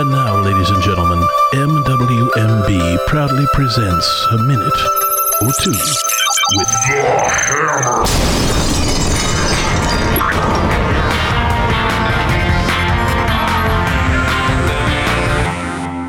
And now, ladies and gentlemen, MWMB proudly presents a minute or two with The Hammer.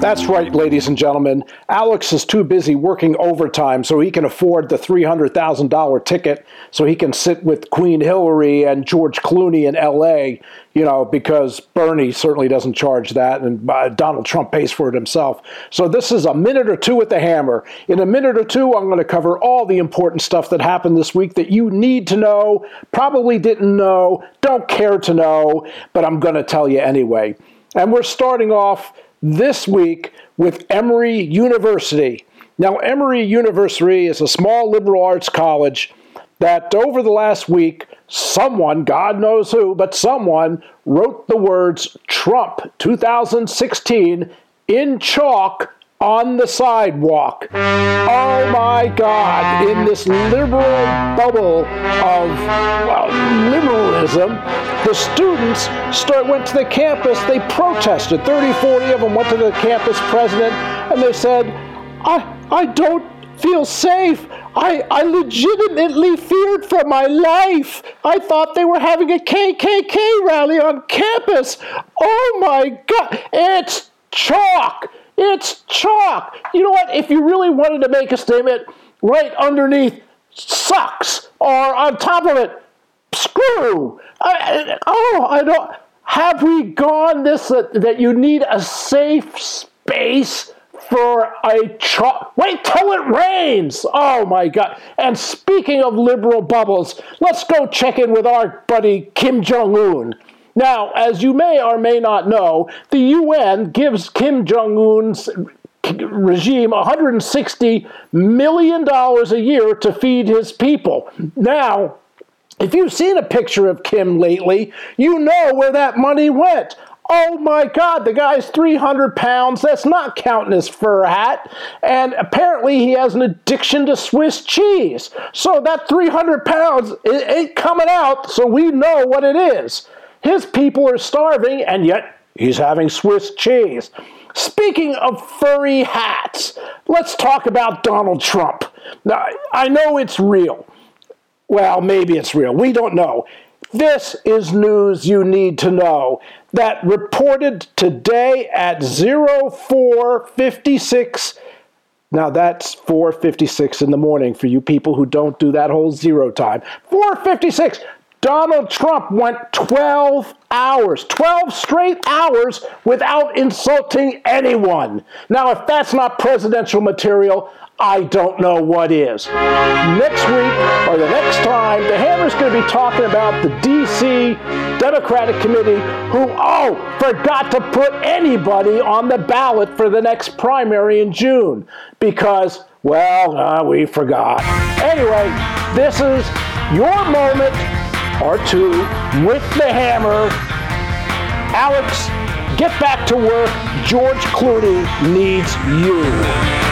That's right, ladies and gentlemen. Alex is too busy working overtime so he can afford the $300,000 ticket so he can sit with Queen Hillary and George Clooney in LA, you know, because Bernie certainly doesn't charge that and uh, Donald Trump pays for it himself. So this is a minute or two with the hammer. In a minute or two, I'm going to cover all the important stuff that happened this week that you need to know, probably didn't know, don't care to know, but I'm going to tell you anyway. And we're starting off this week with Emory University. Now, Emory University is a small liberal arts college that over the last week, someone, God knows who, but someone wrote the words Trump 2016 in chalk on the sidewalk. Oh my God, in this liberal bubble of well, liberalism, the students start, went to the campus, they protested. 30, 40 of them went to the campus president and they said, I, I don't feel safe. I, I legitimately feared for my life. I thought they were having a KKK rally on campus. Oh my God, it's chalk. It's chalk. You know what? If you really wanted to make a statement, right underneath sucks, or on top of it, screw. I, oh, I don't. Have we gone this uh, that you need a safe space for a chalk? Wait till it rains. Oh my God! And speaking of liberal bubbles, let's go check in with our buddy Kim Jong Un. Now, as you may or may not know, the UN gives Kim Jong un's regime $160 million a year to feed his people. Now, if you've seen a picture of Kim lately, you know where that money went. Oh my God, the guy's 300 pounds. That's not counting his fur hat. And apparently he has an addiction to Swiss cheese. So that 300 pounds ain't coming out, so we know what it is. His people are starving, and yet he's having Swiss cheese. Speaking of furry hats, let's talk about Donald Trump. Now, I know it's real. Well, maybe it's real. We don't know. This is news you need to know that reported today at 0456 now that's 4:56 in the morning for you people who don't do that whole zero time. 4:56 Donald Trump went 12 hours, 12 straight hours without insulting anyone. Now, if that's not presidential material, I don't know what is. Next week or the next time, the Hammer's going to be talking about the D.C. Democratic Committee who, oh, forgot to put anybody on the ballot for the next primary in June because, well, uh, we forgot. Anyway, this is your moment or two with the hammer. Alex, get back to work. George Clooney needs you.